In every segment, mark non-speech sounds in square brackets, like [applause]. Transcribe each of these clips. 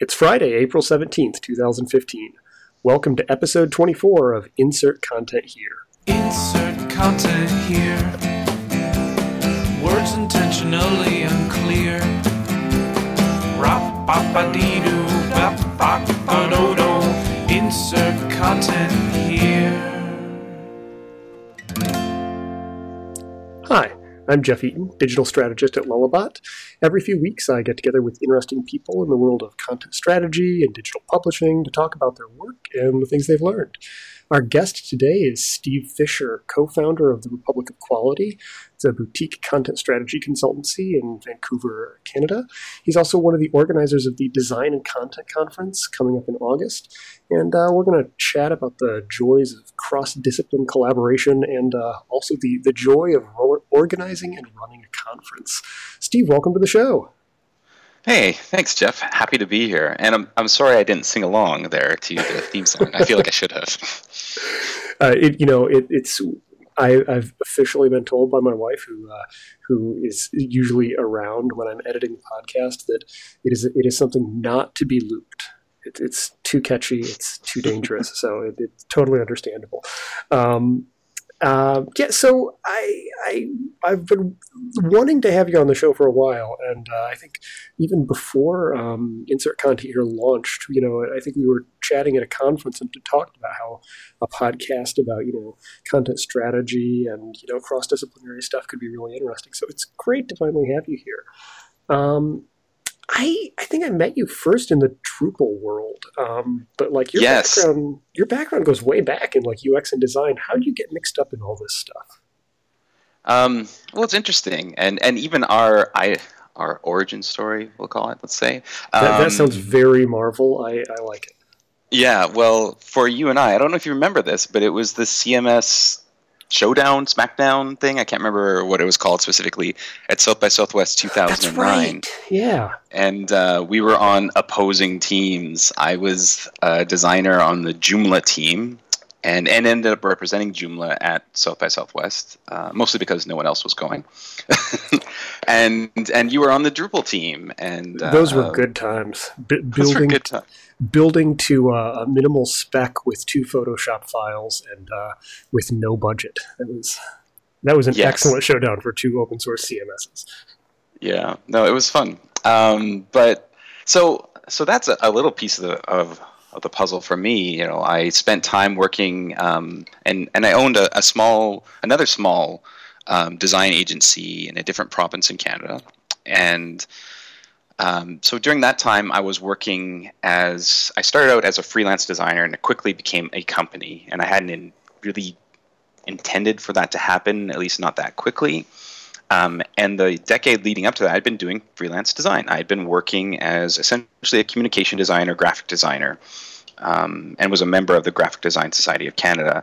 It's Friday, April 17th, 2015. Welcome to episode 24 of Insert Content Here. Insert content here. Words intentionally unclear. Insert content here. I'm Jeff Eaton, digital strategist at Lullabot. Every few weeks, I get together with interesting people in the world of content strategy and digital publishing to talk about their work and the things they've learned. Our guest today is Steve Fisher, co founder of the Republic of Quality. It's a boutique content strategy consultancy in Vancouver, Canada. He's also one of the organizers of the Design and Content Conference coming up in August. And uh, we're going to chat about the joys of cross discipline collaboration and uh, also the, the joy of organizing and running a conference. Steve, welcome to the show. Hey, thanks, Jeff. Happy to be here. And I'm, I'm sorry I didn't sing along there to the [laughs] theme song. I feel like I should have. [laughs] Uh, it, you know, it, it's I, have officially been told by my wife, who uh, who is usually around when I'm editing the podcast, that it is it is something not to be looped. It, it's too catchy. It's too dangerous. [laughs] so it, it's totally understandable. Um, uh, yeah, so I, I I've been wanting to have you on the show for a while, and uh, I think even before um, Insert Content here launched, you know, I think we were chatting at a conference and talked about how a podcast about you know content strategy and you know cross disciplinary stuff could be really interesting. So it's great to finally have you here. Um, I I think I met you first in the Drupal world, um, but like your yes. background, your background goes way back in like UX and design. How do you get mixed up in all this stuff? Um, well, it's interesting, and and even our I our origin story, we'll call it. Let's say um, that, that, um, sounds very Marvel. I, I like it. Yeah, well, for you and I, I don't know if you remember this, but it was the CMS Showdown, SmackDown thing. I can't remember what it was called specifically at South by Southwest 2009. That's right. Yeah. And uh, we were on opposing teams. I was a designer on the Joomla team, and and ended up representing Joomla at South by Southwest, uh, mostly because no one else was going. [laughs] and and you were on the Drupal team, and uh, those were good times. B- [laughs] building good times building to uh, a minimal spec with two Photoshop files and uh, with no budget. That was that was an yes. excellent showdown for two open source CMSs. Yeah, no, it was fun. Um, but so so that's a, a little piece of the of, of, the puzzle for me. You know, I spent time working um, and and I owned a, a small another small um, design agency in a different province in Canada, and um, so during that time, I was working as I started out as a freelance designer, and it quickly became a company. And I hadn't really intended for that to happen, at least not that quickly. Um, and the decade leading up to that, I'd been doing freelance design. I'd been working as essentially a communication designer, graphic designer, um, and was a member of the Graphic Design Society of Canada.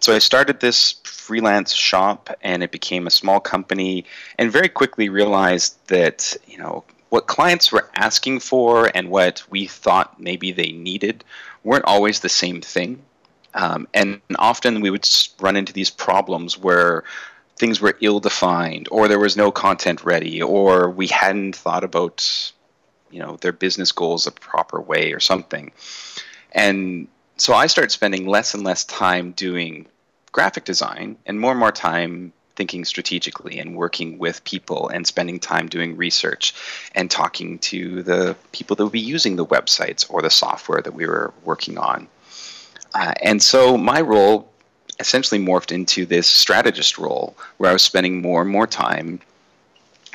So I started this freelance shop, and it became a small company. And very quickly realized that you know what clients were asking for and what we thought maybe they needed weren't always the same thing. Um, and often we would run into these problems where things were ill defined or there was no content ready or we hadn't thought about you know their business goals a proper way or something and so i started spending less and less time doing graphic design and more and more time thinking strategically and working with people and spending time doing research and talking to the people that would be using the websites or the software that we were working on. Uh, and so my role essentially morphed into this strategist role where I was spending more and more time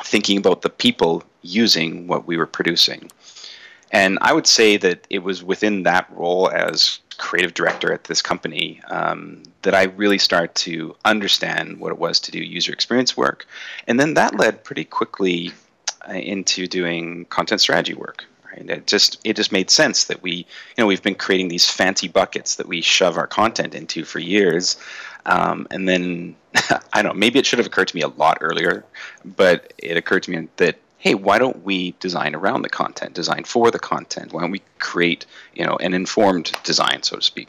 thinking about the people using what we were producing. And I would say that it was within that role as creative director at this company um, that I really started to understand what it was to do user experience work. And then that led pretty quickly uh, into doing content strategy work. Right? It just it just made sense that we you know we've been creating these fancy buckets that we shove our content into for years, um, and then [laughs] I don't know maybe it should have occurred to me a lot earlier, but it occurred to me that hey, why don't we design around the content, design for the content? Why don't we create, you know, an informed design, so to speak?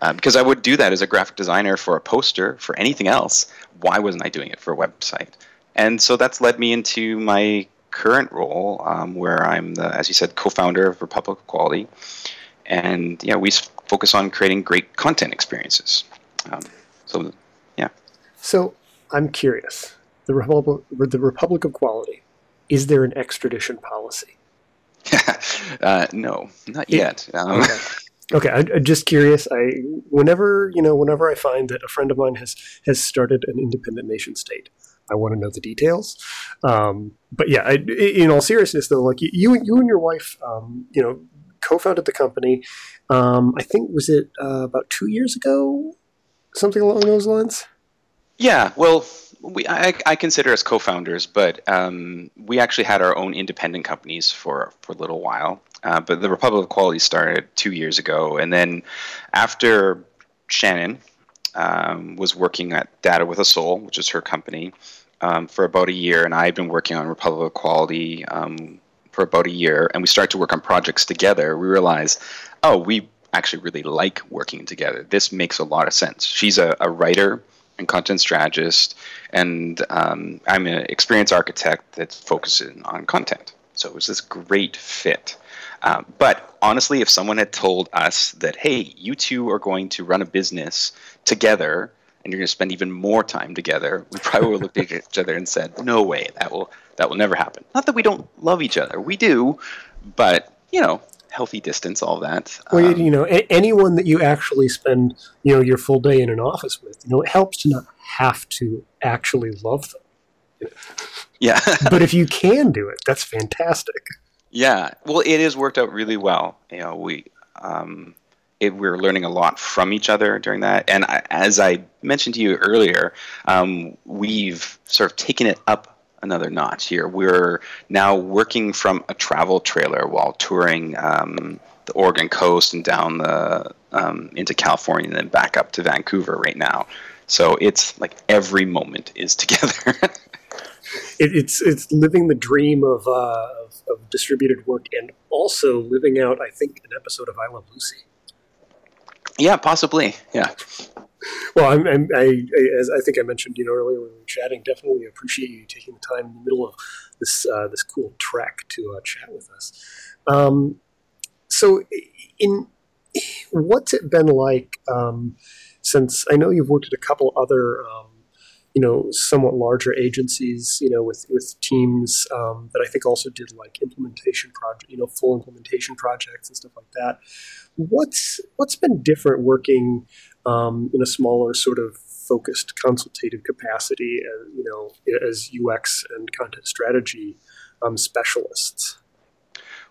Uh, because I would do that as a graphic designer for a poster, for anything else. Why wasn't I doing it for a website? And so that's led me into my current role, um, where I'm the, as you said, co-founder of Republic of Quality, and yeah, we focus on creating great content experiences. Um, so, yeah. So I'm curious. The Republic, the Republic of Quality, is there an extradition policy? [laughs] uh, no, not yet. Um, Okay. Okay, I, I'm just curious. I whenever you know, whenever I find that a friend of mine has has started an independent nation state, I want to know the details. Um, but yeah, I, in all seriousness, though, like you, you and your wife, um, you know, co-founded the company. Um, I think was it uh, about two years ago, something along those lines. Yeah, well, we I, I consider us co-founders, but um, we actually had our own independent companies for for a little while. Uh, but the Republic of Quality started two years ago, and then after Shannon um, was working at Data with a Soul, which is her company, um, for about a year, and I've been working on Republic of Quality um, for about a year, and we started to work on projects together. We realized, oh, we actually really like working together. This makes a lot of sense. She's a, a writer and content strategist, and um, I'm an experienced architect that's focusing on content. So it was this great fit. Um, but honestly, if someone had told us that, hey, you two are going to run a business together and you're going to spend even more time together, we probably would have looked at [laughs] each other and said, no way, that will that will never happen. Not that we don't love each other, we do, but you know, healthy distance, all that. Well, Um, you know, a- anyone that you actually spend, you know, your full day in an office with, you know, it helps to not have to actually love them. yeah. But if you [laughs] can do it, that's fantastic. Yeah, well, it has worked out really well. You know, we um, it, we're learning a lot from each other during that, and I, as I mentioned to you earlier, um, we've sort of taken it up another notch here. We're now working from a travel trailer while touring um, the Oregon coast and down the um, into California and then back up to Vancouver right now. So it's like every moment is [laughs] together. It, it's it's living the dream of, uh, of distributed work and also living out, I think, an episode of I Love Lucy. yeah, possibly. Yeah. Well, I'm, I'm, I, I, as I think I mentioned, you know, earlier when we were chatting, definitely appreciate you taking the time in the middle of this uh, this cool trek to uh, chat with us. Um, so, in what's it been like um, since I know you've worked at a couple other, um, you know, somewhat larger agencies, you know, with with teams um, that I think also did like implementation project, you know, full implementation projects and stuff like that. What's what's been different working um, in a smaller sort of focused consultative capacity, uh, you know, as UX and content strategy um, specialists.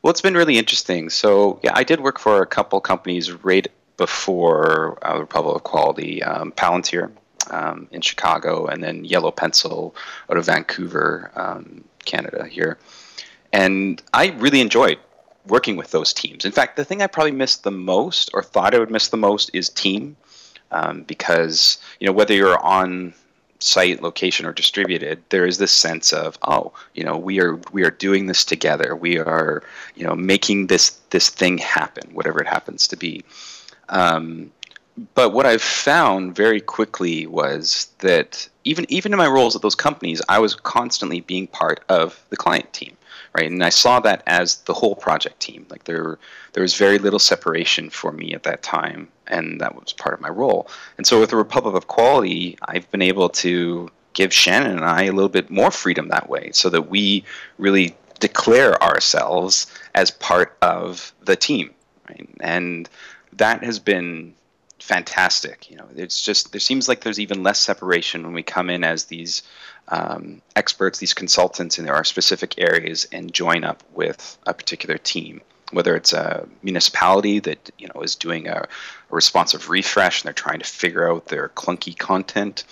Well, it's been really interesting. So, yeah, I did work for a couple companies right before uh, Republic of Quality, um, Palantir um, in Chicago, and then Yellow Pencil out of Vancouver, um, Canada here. And I really enjoyed working with those teams. In fact, the thing I probably missed the most, or thought I would miss the most, is team, um, because you know whether you're on site location or distributed there is this sense of oh you know we are we are doing this together we are you know making this this thing happen whatever it happens to be um, but what I've found very quickly was that even even in my roles at those companies, I was constantly being part of the client team, right? And I saw that as the whole project team. Like there there was very little separation for me at that time, and that was part of my role. And so with the Republic of Quality, I've been able to give Shannon and I a little bit more freedom that way, so that we really declare ourselves as part of the team, right? And that has been fantastic. You know, it's just there seems like there's even less separation when we come in as these um, experts, these consultants in our specific areas, and join up with a particular team. Whether it's a municipality that you know is doing a, a responsive refresh and they're trying to figure out their clunky content,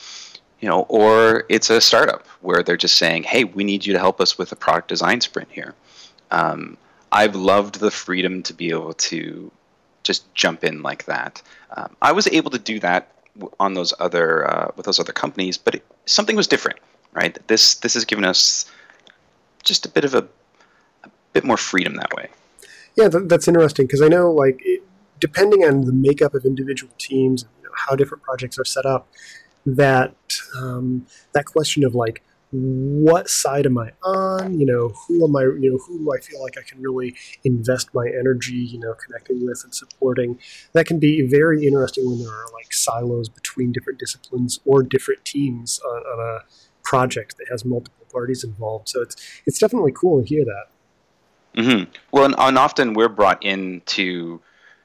you know, or it's a startup where they're just saying, "Hey, we need you to help us with a product design sprint here." Um, I've loved the freedom to be able to just jump in like that. Um, I was able to do that on those other uh, with those other companies, but it, something was different, right? This this has given us just a bit of a, a bit more freedom that way. Yeah, th- that's interesting because I know, like, it, depending on the makeup of individual teams, you know, how different projects are set up, that um, that question of like what side am I on? You know, who am I? You know, who do I feel like I can really invest my energy? You know, connecting with and supporting. That can be very interesting when there are like silos between different disciplines or different teams on, on a project that has multiple parties involved. So it's it's definitely cool to hear that. Mm-hmm. Well, and, and often we're brought in to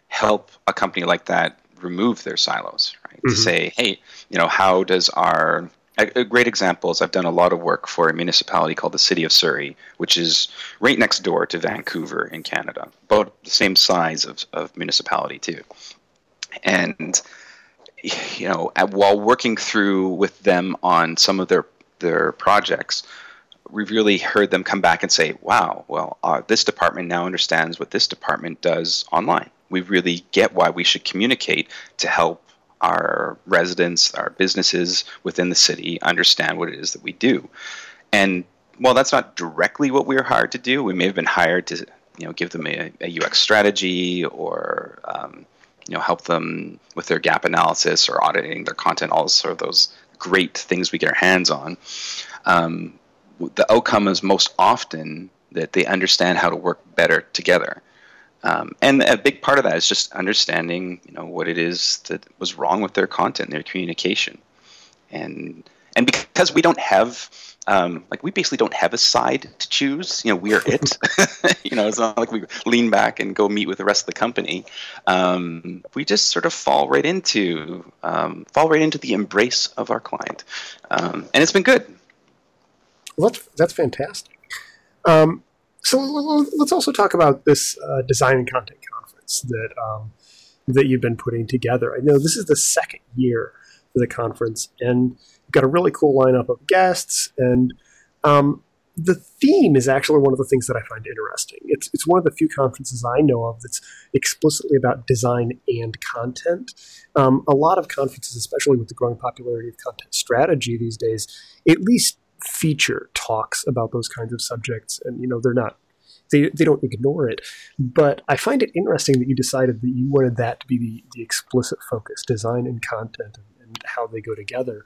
help a company like that remove their silos, right? Mm-hmm. To say, hey, you know, how does our a, great example is I've done a lot of work for a municipality called the City of Surrey, which is right next door to Vancouver in Canada, about the same size of, of municipality too. And you know, while working through with them on some of their their projects, we've really heard them come back and say, "Wow, well, uh, this department now understands what this department does online. We really get why we should communicate to help our residents, our businesses within the city understand what it is that we do. And while that's not directly what we were hired to do, we may have been hired to you know give them a, a UX strategy or um, you know help them with their gap analysis or auditing their content, all sort of those great things we get our hands on. Um, the outcome is most often that they understand how to work better together. Um, and a big part of that is just understanding, you know, what it is that was wrong with their content, their communication, and and because we don't have, um, like, we basically don't have a side to choose. You know, we are it. [laughs] [laughs] you know, it's not like we lean back and go meet with the rest of the company. Um, we just sort of fall right into um, fall right into the embrace of our client, um, and it's been good. Well, that's that's fantastic. Um, so let's also talk about this uh, design and content conference that um, that you've been putting together. I know this is the second year for the conference, and you've got a really cool lineup of guests. And um, the theme is actually one of the things that I find interesting. It's it's one of the few conferences I know of that's explicitly about design and content. Um, a lot of conferences, especially with the growing popularity of content strategy these days, at least feature talks about those kinds of subjects, and you know they're not they, they don't ignore it. But I find it interesting that you decided that you wanted that to be the, the explicit focus, design and content, and, and how they go together.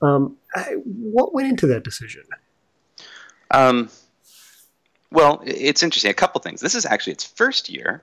Um, I, what went into that decision? Um, well, it's interesting. A couple things. This is actually its first year.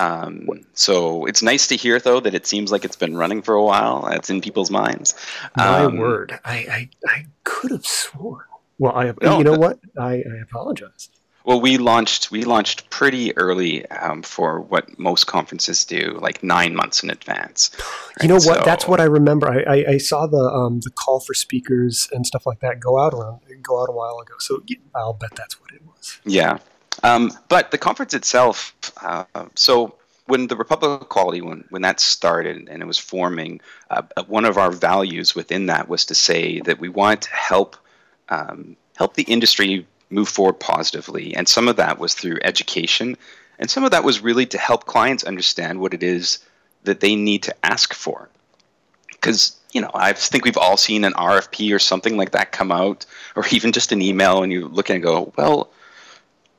Um, so it's nice to hear, though, that it seems like it's been running for a while. It's in people's minds. My um, word, I, I, I could have sworn. Well, I no, you know what? I, I apologize. Well, we launched we launched pretty early um, for what most conferences do, like nine months in advance. Right? You know what? So, That's what I remember. I, I, I saw the um, the call for speakers and stuff like that go out around go out a while ago. So I'll bet that's what it was. Yeah, um, but the conference itself. Uh, so when the Republic of Quality, when, when that started and it was forming, uh, one of our values within that was to say that we want to help um, help the industry move forward positively. And some of that was through education, and some of that was really to help clients understand what it is that they need to ask for. Because you know, I think we've all seen an RFP or something like that come out, or even just an email, and you look and go, well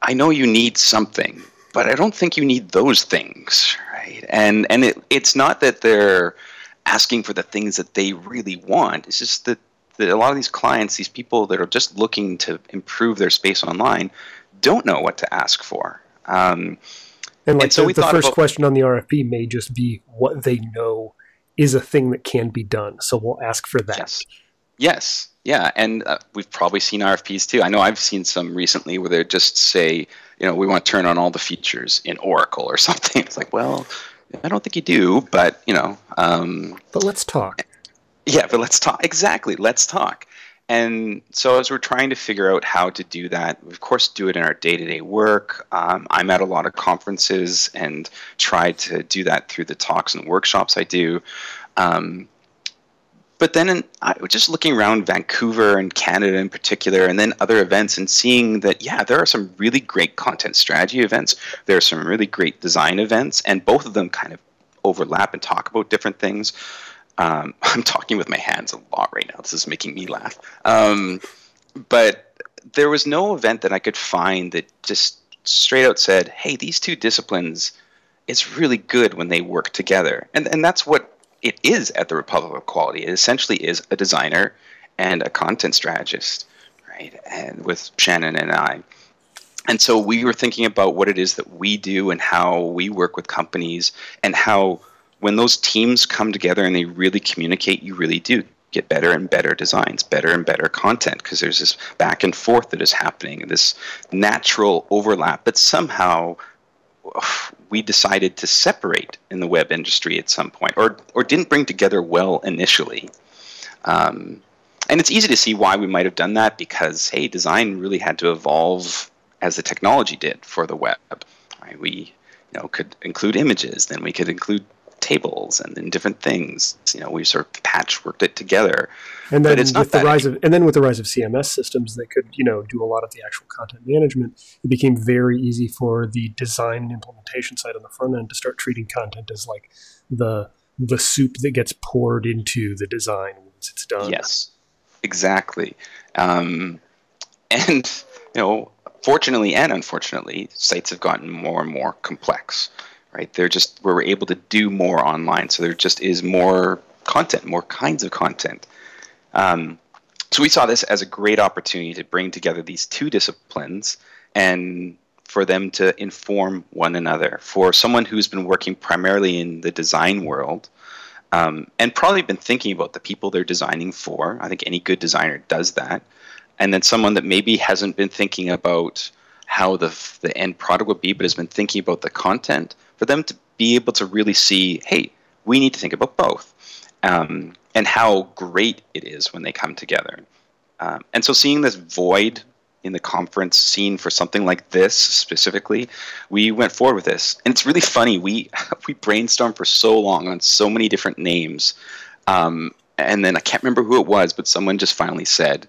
I know you need something, but I don't think you need those things, right? And and it, it's not that they're asking for the things that they really want. It's just that, that a lot of these clients, these people that are just looking to improve their space online, don't know what to ask for. Um, and like and so the, the first about, question on the RFP may just be what they know is a thing that can be done. So we'll ask for that. Yes. Yes. Yeah, and uh, we've probably seen RFPs too. I know I've seen some recently where they just say, you know, we want to turn on all the features in Oracle or [laughs] something. It's like, well, I don't think you do, but you know. Um, but let's talk. Yeah, but let's talk. Exactly, let's talk. And so, as we're trying to figure out how to do that, we of course do it in our day-to-day work. Um, I'm at a lot of conferences and try to do that through the talks and workshops I do. Um, but then in, I was just looking around Vancouver and Canada in particular, and then other events, and seeing that yeah, there are some really great content strategy events. There are some really great design events, and both of them kind of overlap and talk about different things. Um, [laughs] I'm talking with my hands a lot right now. This is making me laugh. Um, but there was no event that I could find that just straight out said, "Hey, these two disciplines." It's really good when they work together, and and that's what it is at the Republic of Quality. It essentially is a designer and a content strategist, right? And with Shannon and I. And so we were thinking about what it is that we do and how we work with companies and how when those teams come together and they really communicate, you really do get better and better designs, better and better content because there's this back and forth that is happening, this natural overlap. But somehow we decided to separate in the web industry at some point, or or didn't bring together well initially. Um, and it's easy to see why we might have done that because hey, design really had to evolve as the technology did for the web. Right? We you know could include images, then we could include tables and then different things. You know, we sort of patchworked it together. And then with the rise of and then with the rise of CMS systems that could, you know, do a lot of the actual content management, it became very easy for the design and implementation side on the front end to start treating content as like the the soup that gets poured into the design once it's done. Yes, exactly. Um, and you know, fortunately and unfortunately, sites have gotten more and more complex right? They're just we're able to do more online, so there just is more content, more kinds of content. Um, so we saw this as a great opportunity to bring together these two disciplines and for them to inform one another. For someone who's been working primarily in the design world um, and probably been thinking about the people they're designing for, I think any good designer does that. And then someone that maybe hasn't been thinking about how the the end product would be, but has been thinking about the content for them to be able to really see, hey, we need to think about both, um, and how great it is when they come together. Um, and so, seeing this void in the conference scene for something like this specifically, we went forward with this. And it's really funny. We [laughs] we brainstormed for so long on so many different names, um, and then I can't remember who it was, but someone just finally said,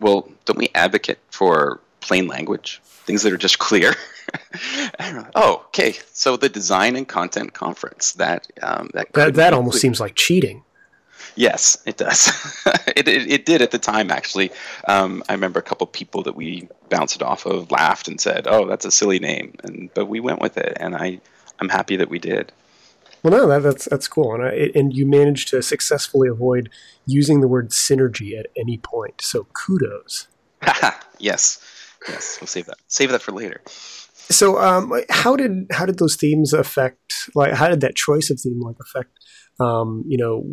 "Well, don't we advocate for plain language, things that are just clear?" [laughs] [laughs] oh, okay. So the design and content conference that um, that that, that almost seems like cheating. Yes, it does. [laughs] it, it, it, did at the time, actually. Um, I remember a couple people that we bounced it off of laughed and said, "Oh, that's a silly name," and but we went with it, and I I'm happy that we did. Well, no, that, that's that's cool, and I, and you managed to successfully avoid using the word synergy at any point. So kudos. [laughs] yes, yes, we'll save that. Save that for later. So, um, how did how did those themes affect? Like, how did that choice of theme like affect? Um, you know,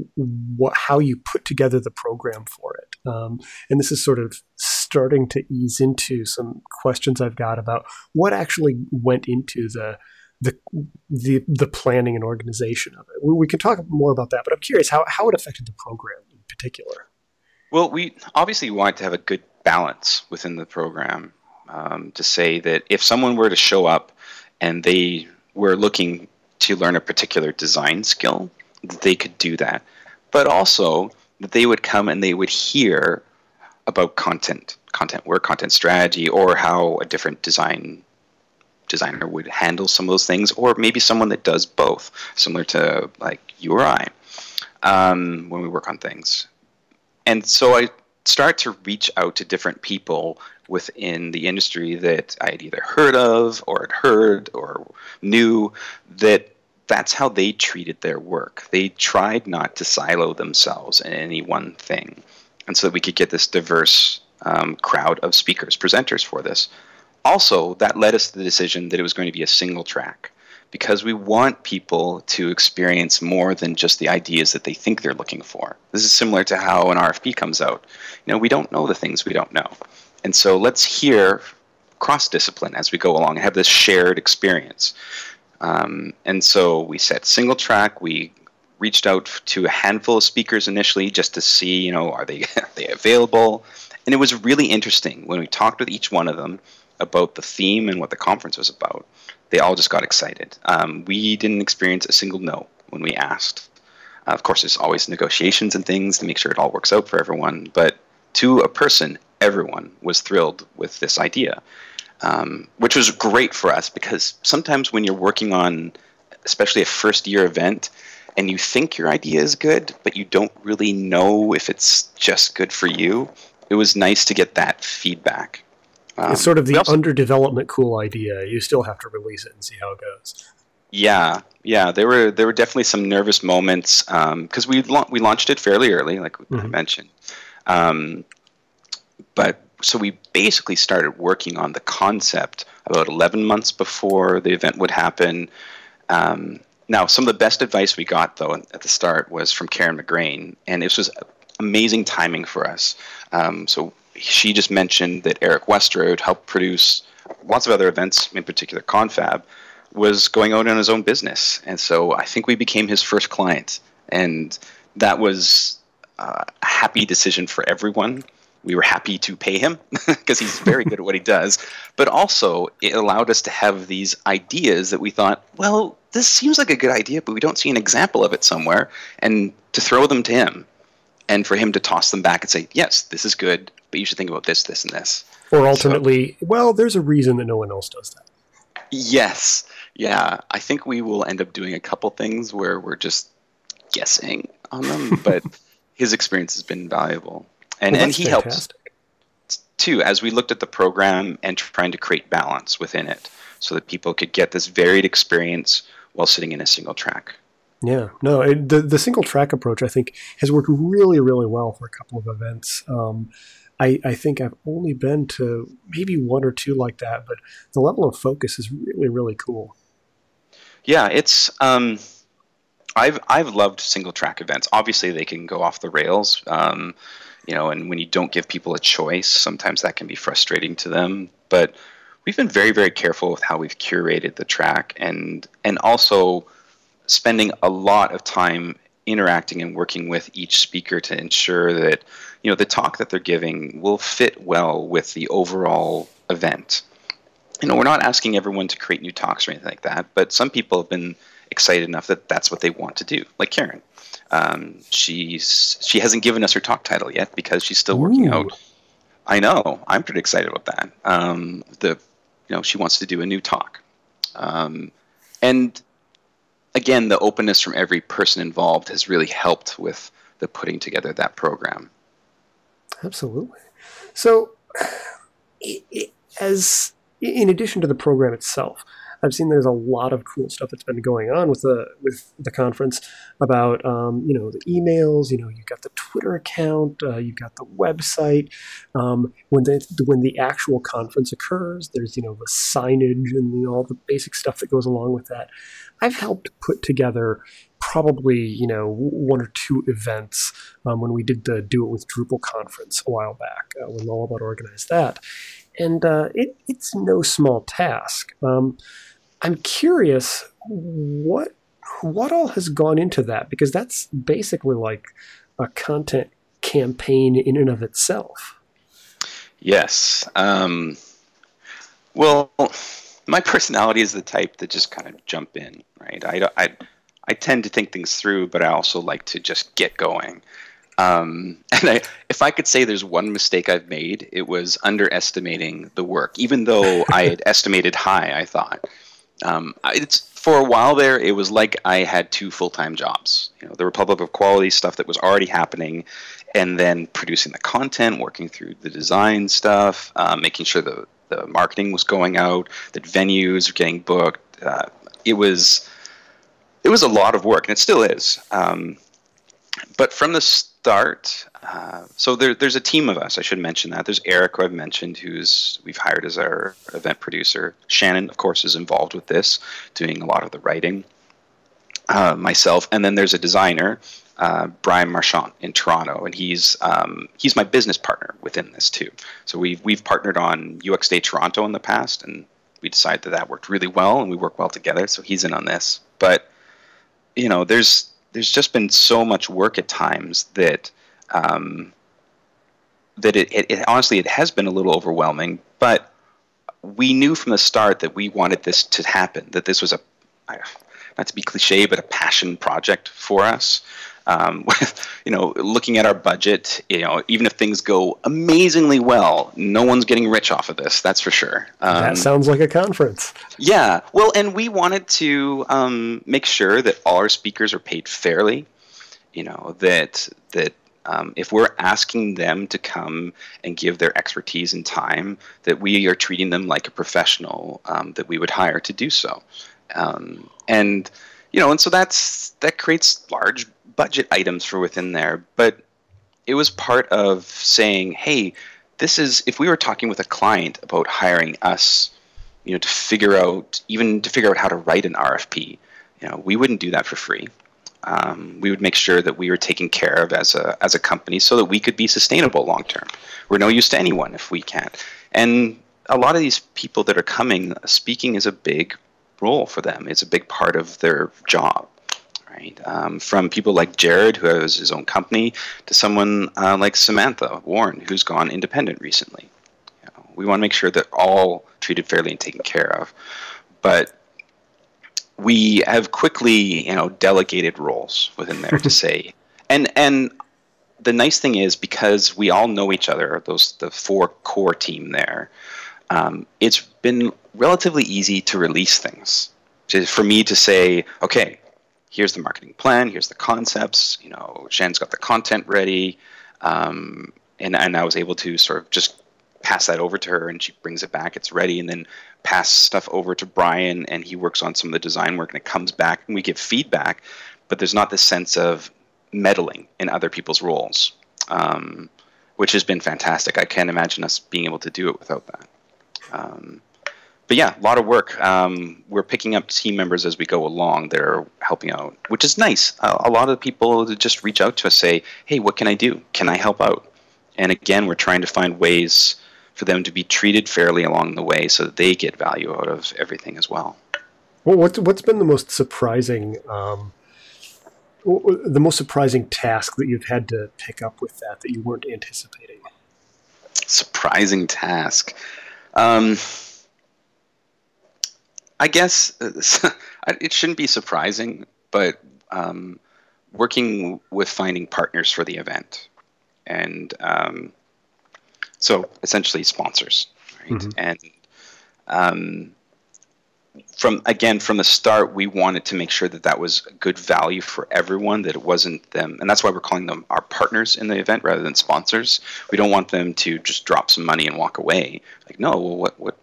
what how you put together the program for it? Um, and this is sort of starting to ease into some questions I've got about what actually went into the the the, the planning and organization of it. We, we can talk more about that, but I'm curious how how it affected the program in particular. Well, we obviously want to have a good balance within the program um, to say that if someone were to show up and they were looking to learn a particular design skill, that they could do that. But also that they would come and they would hear about content, content work, content strategy, or how a different design designer would handle some of those things, or maybe someone that does both, similar to like you or I, um, when we work on things. And so I start to reach out to different people within the industry that I had either heard of or had heard or knew that that's how they treated their work. They tried not to silo themselves in any one thing. And so that we could get this diverse um, crowd of speakers, presenters for this. Also, that led us to the decision that it was going to be a single track because we want people to experience more than just the ideas that they think they're looking for. This is similar to how an RFP comes out. You know, we don't know the things we don't know. And so let's hear cross discipline as we go along and have this shared experience. Um, and so we set single track. We reached out to a handful of speakers initially just to see, you know, are they [laughs] are they available? And it was really interesting when we talked with each one of them about the theme and what the conference was about. They all just got excited. Um, we didn't experience a single no when we asked. Uh, of course, there's always negotiations and things to make sure it all works out for everyone. But to a person, everyone was thrilled with this idea, um, which was great for us because sometimes when you're working on, especially a first year event, and you think your idea is good, but you don't really know if it's just good for you, it was nice to get that feedback. Um, it's sort of the also, under development cool idea. You still have to release it and see how it goes. Yeah, yeah, there were there were definitely some nervous moments because um, we la- we launched it fairly early, like mm-hmm. I mentioned. Um, but so we basically started working on the concept about 11 months before the event would happen. Um, now, some of the best advice we got, though, at the start was from Karen McGrane, and this was amazing timing for us. Um, so she just mentioned that Eric Westra helped produce lots of other events, in particular Confab, was going out on his own business. And so I think we became his first client. And that was a happy decision for everyone. We were happy to pay him [laughs] because he's very good at what he does. But also, it allowed us to have these ideas that we thought, well, this seems like a good idea, but we don't see an example of it somewhere. And to throw them to him and for him to toss them back and say, yes, this is good, but you should think about this, this, and this. Or ultimately, so, well, there's a reason that no one else does that. Yes. Yeah. I think we will end up doing a couple things where we're just guessing on them, [laughs] but his experience has been valuable. And, well, and he fantastic. helps too as we looked at the program and trying to create balance within it so that people could get this varied experience while sitting in a single track. Yeah, no, it, the the single track approach I think has worked really, really well for a couple of events. Um, I, I think I've only been to maybe one or two like that, but the level of focus is really, really cool. Yeah, it's. Um, I've I've loved single track events. Obviously, they can go off the rails. Um, you know, and when you don't give people a choice, sometimes that can be frustrating to them. But we've been very, very careful with how we've curated the track, and and also spending a lot of time interacting and working with each speaker to ensure that you know the talk that they're giving will fit well with the overall event. You know, we're not asking everyone to create new talks or anything like that, but some people have been excited enough that that's what they want to do, like Karen. Um, she's she hasn't given us her talk title yet because she's still working Ooh. out. I know. I'm pretty excited about that. Um, the you know she wants to do a new talk, um, and again, the openness from every person involved has really helped with the putting together that program. Absolutely. So, [sighs] it, it, as in addition to the program itself, I've seen there's a lot of cool stuff that's been going on with the with the conference about um, you know the emails. You know, you've got the Twitter account, uh, you've got the website. Um, when the when the actual conference occurs, there's you know the signage and you know, all the basic stuff that goes along with that. I've helped put together probably you know one or two events um, when we did the Do It with Drupal conference a while back uh, when Lullabot organized that, and uh, it, it's no small task. Um, I'm curious what what all has gone into that because that's basically like a content campaign in and of itself. Yes. Um, well, my personality is the type that just kind of jump in, right? I, I, I tend to think things through, but I also like to just get going. Um, [laughs] and I, if I could say there's one mistake I've made, it was underestimating the work, even though I had [laughs] estimated high, I thought. Um, it's for a while there. It was like I had two full-time jobs. You know, the Republic of Quality stuff that was already happening, and then producing the content, working through the design stuff, uh, making sure the the marketing was going out, that venues were getting booked. Uh, it was it was a lot of work, and it still is. Um, but from the start, uh, so there, there's a team of us. I should mention that. There's Eric, who I've mentioned, who's we've hired as our event producer. Shannon, of course, is involved with this, doing a lot of the writing. Uh, myself, and then there's a designer, uh, Brian Marchant in Toronto, and he's um, he's my business partner within this too. So we've we've partnered on UX Day Toronto in the past, and we decided that that worked really well, and we work well together. So he's in on this. But you know, there's there's just been so much work at times that um, that it, it, it, honestly it has been a little overwhelming. But we knew from the start that we wanted this to happen. That this was a not to be cliche, but a passion project for us. Um, [laughs] with you know, looking at our budget, you know, even if things go amazingly well, no one's getting rich off of this. That's for sure. Um, that sounds like a conference. Yeah, well, and we wanted to um, make sure that all our speakers are paid fairly. You know that that um, if we're asking them to come and give their expertise and time, that we are treating them like a professional um, that we would hire to do so. Um, and you know, and so that's that creates large budget items for within there. But it was part of saying, hey, this is if we were talking with a client about hiring us, you know, to figure out even to figure out how to write an RFP, you know, we wouldn't do that for free. Um, we would make sure that we were taken care of as a as a company so that we could be sustainable long term. We're no use to anyone if we can't. And a lot of these people that are coming, speaking is a big role for them. It's a big part of their job right? Um, from people like Jared, who has his own company, to someone uh, like Samantha Warren, who's gone independent recently. You know, we want to make sure that all treated fairly and taken care of, but we have quickly, you know, delegated roles within there to [laughs] say, and and the nice thing is because we all know each other, those the four core team there. Um, it's been relatively easy to release things. To, for me to say, okay, here's the marketing plan, here's the concepts. You know, Shan's got the content ready, um, and and I was able to sort of just pass that over to her, and she brings it back. It's ready, and then pass stuff over to Brian, and he works on some of the design work, and it comes back, and we give feedback. But there's not this sense of meddling in other people's roles, um, which has been fantastic. I can't imagine us being able to do it without that. Um, but yeah, a lot of work. Um, we're picking up team members as we go along that are helping out, which is nice. A, a lot of people just reach out to us, say, "Hey, what can I do? Can I help out?" And again, we're trying to find ways for them to be treated fairly along the way, so that they get value out of everything as well. Well, what's what's been the most surprising, um, the most surprising task that you've had to pick up with that that you weren't anticipating? Surprising task. Um, I guess [laughs] it shouldn't be surprising, but um, working with finding partners for the event, and um, so essentially sponsors, right? Mm-hmm. And um, from again from the start, we wanted to make sure that that was good value for everyone. That it wasn't them, and that's why we're calling them our partners in the event rather than sponsors. We don't want them to just drop some money and walk away. Like, no, well, what what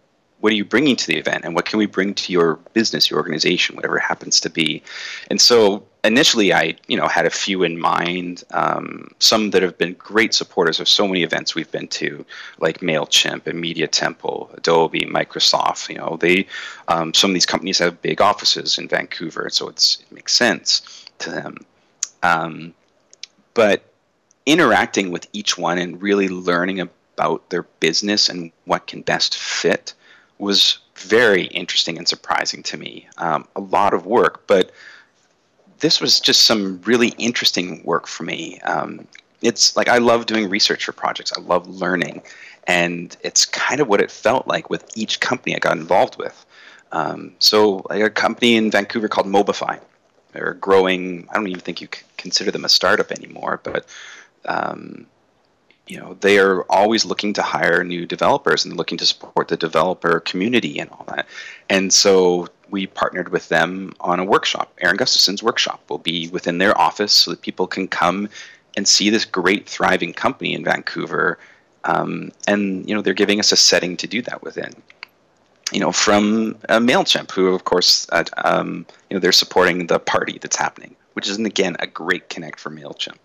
what are you bringing to the event and what can we bring to your business your organization whatever it happens to be. And so initially i you know had a few in mind um, some that have been great supporters of so many events we've been to like mailchimp and media temple adobe microsoft you know they um, some of these companies have big offices in vancouver so it makes sense to them. Um, but interacting with each one and really learning about their business and what can best fit was very interesting and surprising to me. Um, a lot of work, but this was just some really interesting work for me. Um, it's like I love doing research for projects. I love learning, and it's kind of what it felt like with each company I got involved with. Um, so, like a company in Vancouver called Mobify. They're growing. I don't even think you consider them a startup anymore, but um, you know they are always looking to hire new developers and looking to support the developer community and all that. And so we partnered with them on a workshop aaron gustafson's workshop. Will be within their office so that people can come and see this great thriving company in vancouver. Um, and you know they're giving us a setting to do that within. You know from uh, mailchimp who of course uh, um, you know they're supporting the party that's happening which is again a great connect for mailchimp.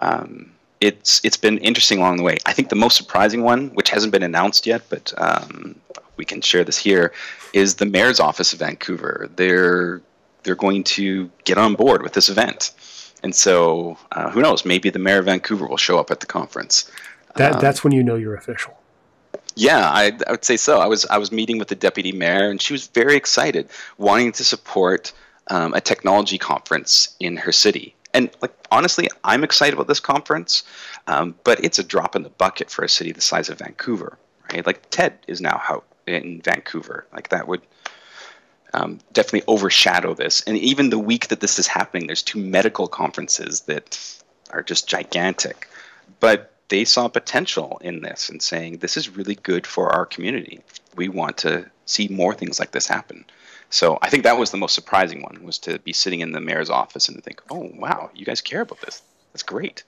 Um, it's it's been interesting along the way. I think the most surprising one, which hasn't been announced yet, but um, we can share this here, is the mayor's office of Vancouver. They're they're going to get on board with this event, and so uh, who knows? Maybe the mayor of Vancouver will show up at the conference. That um, that's when you know you're official. Yeah, I, I would say so. I was I was meeting with the deputy mayor, and she was very excited, wanting to support um, a technology conference in her city and like honestly, I'm excited about this conference, um, but it's a drop in the bucket for a city the size of Vancouver, right? Like TED is now out in Vancouver. Like that would um, definitely overshadow this. And even the week that this is happening, there's two medical conferences that are just gigantic, but they saw potential in this and saying this is really good for our community. We want to see more things like this happen. So I think that was the most surprising one was to be sitting in the mayor's office and to think, oh wow, you guys care about this. That's great.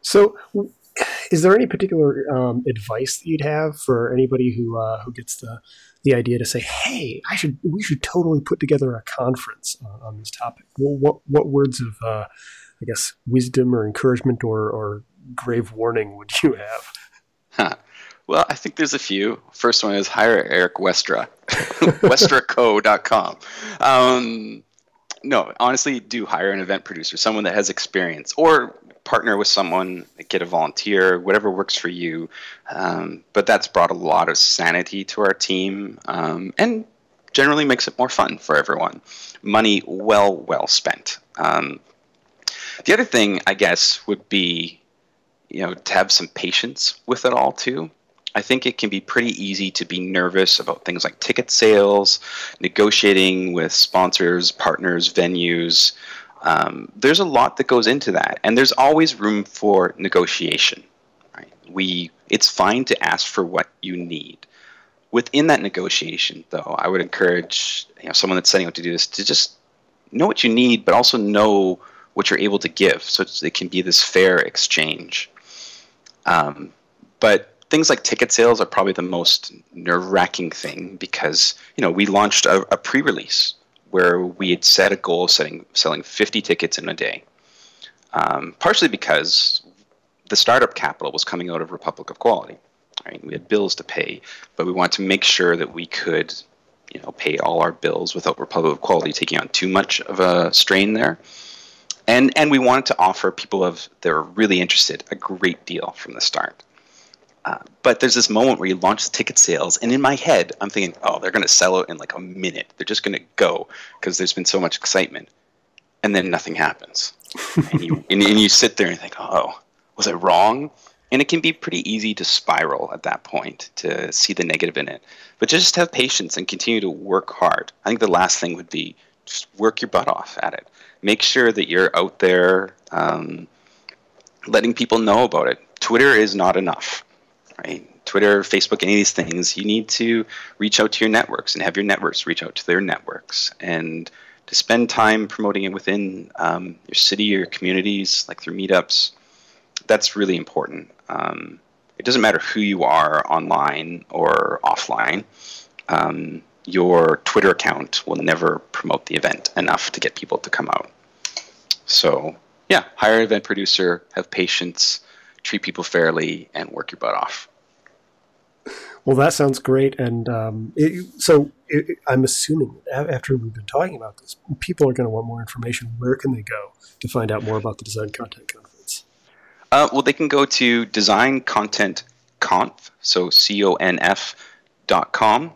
So, is there any particular um, advice that you'd have for anybody who uh, who gets the the idea to say, hey, I should we should totally put together a conference uh, on this topic? Well, what what words of uh, I guess wisdom or encouragement or or grave warning would you have? Huh. Well, I think there's a few. First one is hire Eric Westra, [laughs] westraco.com. Um, no, honestly, do hire an event producer, someone that has experience, or partner with someone, get a volunteer, whatever works for you. Um, but that's brought a lot of sanity to our team um, and generally makes it more fun for everyone. Money well, well spent. Um, the other thing, I guess, would be, you know, to have some patience with it all too. I think it can be pretty easy to be nervous about things like ticket sales, negotiating with sponsors, partners, venues. Um, there's a lot that goes into that, and there's always room for negotiation. Right? We, it's fine to ask for what you need. Within that negotiation, though, I would encourage you know someone that's setting out to do this to just know what you need, but also know what you're able to give, so it can be this fair exchange. Um, but things like ticket sales are probably the most nerve-wracking thing because you know we launched a, a pre-release where we had set a goal of setting, selling 50 tickets in a day. Um, partially because the startup capital was coming out of Republic of Quality. Right? We had bills to pay, but we wanted to make sure that we could, you know, pay all our bills without Republic of Quality taking on too much of a strain there. And and we wanted to offer people of that are really interested a great deal from the start. But there's this moment where you launch the ticket sales, and in my head, I'm thinking, oh, they're going to sell out in like a minute. They're just going to go because there's been so much excitement, and then nothing happens. and you and, and you sit there and think, oh, was I wrong? And it can be pretty easy to spiral at that point to see the negative in it. But just have patience and continue to work hard. I think the last thing would be just work your butt off at it. Make sure that you're out there um, letting people know about it. Twitter is not enough right? Twitter, Facebook, any of these things, you need to reach out to your networks and have your networks reach out to their networks and to spend time promoting it within um, your city or your communities, like through meetups. That's really important. Um, it doesn't matter who you are online or offline. Um, your Twitter account will never promote the event enough to get people to come out. So, yeah, hire an event producer, have patience, treat people fairly, and work your butt off. Well, that sounds great. And um, it, so it, I'm assuming after we've been talking about this, people are going to want more information. Where can they go to find out more about the Design Content Conference? Uh, well, they can go to Design Content Conf, so C O N F dot com.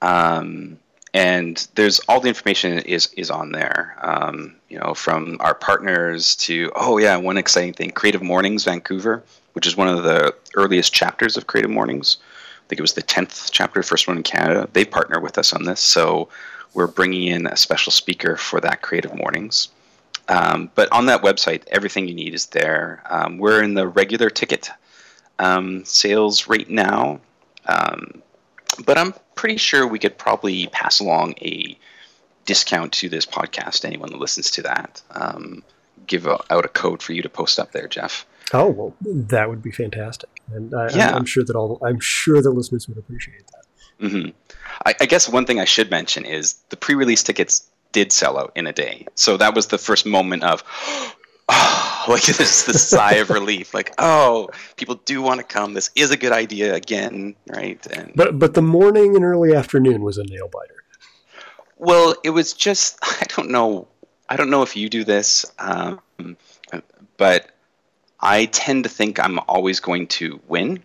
Um, and there's all the information is is on there. Um, you know, from our partners to oh yeah, one exciting thing, Creative Mornings Vancouver, which is one of the earliest chapters of Creative Mornings. I think it was the tenth chapter, first one in Canada. They partner with us on this, so we're bringing in a special speaker for that Creative Mornings. Um, but on that website, everything you need is there. Um, we're in the regular ticket um, sales right now. But I'm pretty sure we could probably pass along a discount to this podcast. Anyone that listens to that, um, give a, out a code for you to post up there, Jeff. Oh well, that would be fantastic, and I, yeah. I'm sure that all I'm sure the listeners would appreciate that. Mm-hmm. I, I guess one thing I should mention is the pre-release tickets did sell out in a day, so that was the first moment of. Oh, [sighs] like this, this sigh of relief, like, oh, people do want to come. This is a good idea again, right? And but but the morning and early afternoon was a nail biter. Well, it was just [laughs] I don't know. I don't know if you do this, um, but I tend to think I'm always going to win.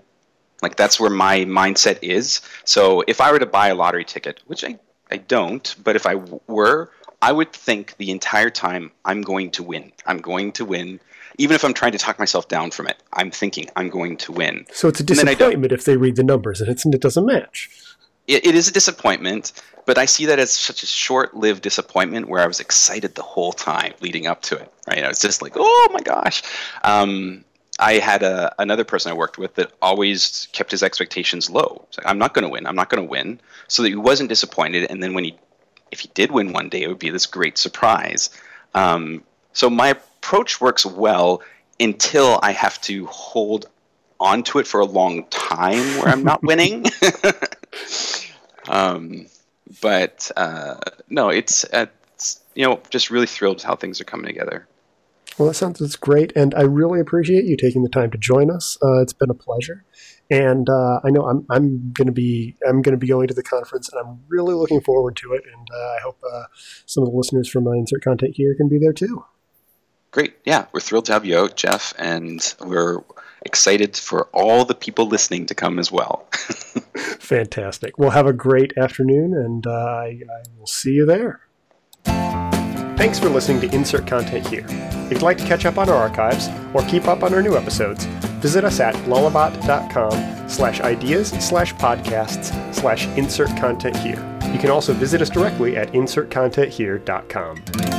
Like that's where my mindset is. So if I were to buy a lottery ticket, which I, I don't, but if I were, I would think the entire time I'm going to win. I'm going to win. Even if I'm trying to talk myself down from it, I'm thinking I'm going to win. So it's a disappointment if they read the numbers and it doesn't match. It, it is a disappointment, but I see that as such a short-lived disappointment where I was excited the whole time leading up to it. Right? I was just like, oh my gosh. Um, I had a, another person I worked with that always kept his expectations low. Like, I'm not going to win. I'm not going to win. So that he wasn't disappointed. And then when he if he did win one day, it would be this great surprise. Um, so my approach works well until I have to hold onto it for a long time where I'm not [laughs] winning. [laughs] um, but uh, no, it's, it's, you know just really thrilled with how things are coming together. Well, that sounds that's great, and I really appreciate you taking the time to join us. Uh, it's been a pleasure, and uh, I know I'm I'm going to be I'm going to be going to the conference, and I'm really looking forward to it. And uh, I hope uh, some of the listeners from my insert content here can be there too. Great, yeah, we're thrilled to have you out, Jeff, and we're excited for all the people listening to come as well. [laughs] Fantastic. Well, have a great afternoon, and uh, I, I will see you there. Thanks for listening to Insert Content Here. If you'd like to catch up on our archives or keep up on our new episodes, visit us at lullabot.com slash ideas slash podcasts slash insert content here. You can also visit us directly at insertcontenthere.com.